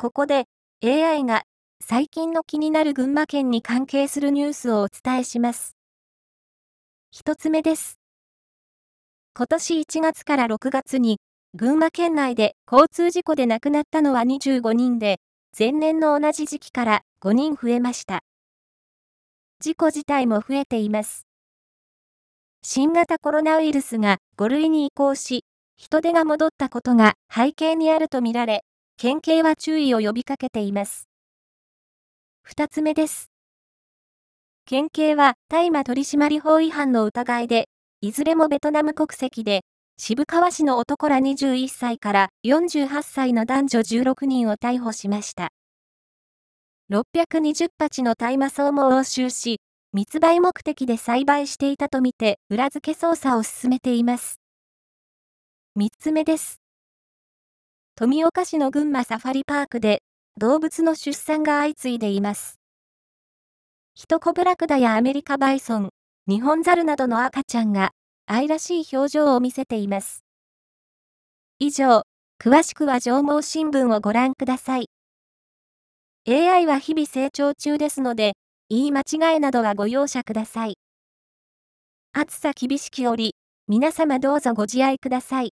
ここで AI が最近の気になる群馬県に関係するニュースをお伝えします。一つ目です。今年1月から6月に群馬県内で交通事故で亡くなったのは25人で、前年の同じ時期から5人増えました。事故自体も増えています。新型コロナウイルスが5類に移行し、人手が戻ったことが背景にあるとみられ、県警は注意を呼びかけています。二つ目です。県警は大麻取締法違反の疑いで、いずれもベトナム国籍で、渋川市の男ら21歳から48歳の男女16人を逮捕しました。620鉢の大麻草も押収し、密売目的で栽培していたとみて裏付け捜査を進めています。3つ目です。富岡市の群馬サファリパークで動物の出産が相次いでいます。ヒトコブラクダやアメリカバイソン、日本ザルなどの赤ちゃんが愛らしい表情を見せています。以上、詳しくは上毛新聞をご覧ください。AI は日々成長中ですので、言い間違いなどはご容赦ください。暑さ厳しき折、皆様どうぞご自愛ください。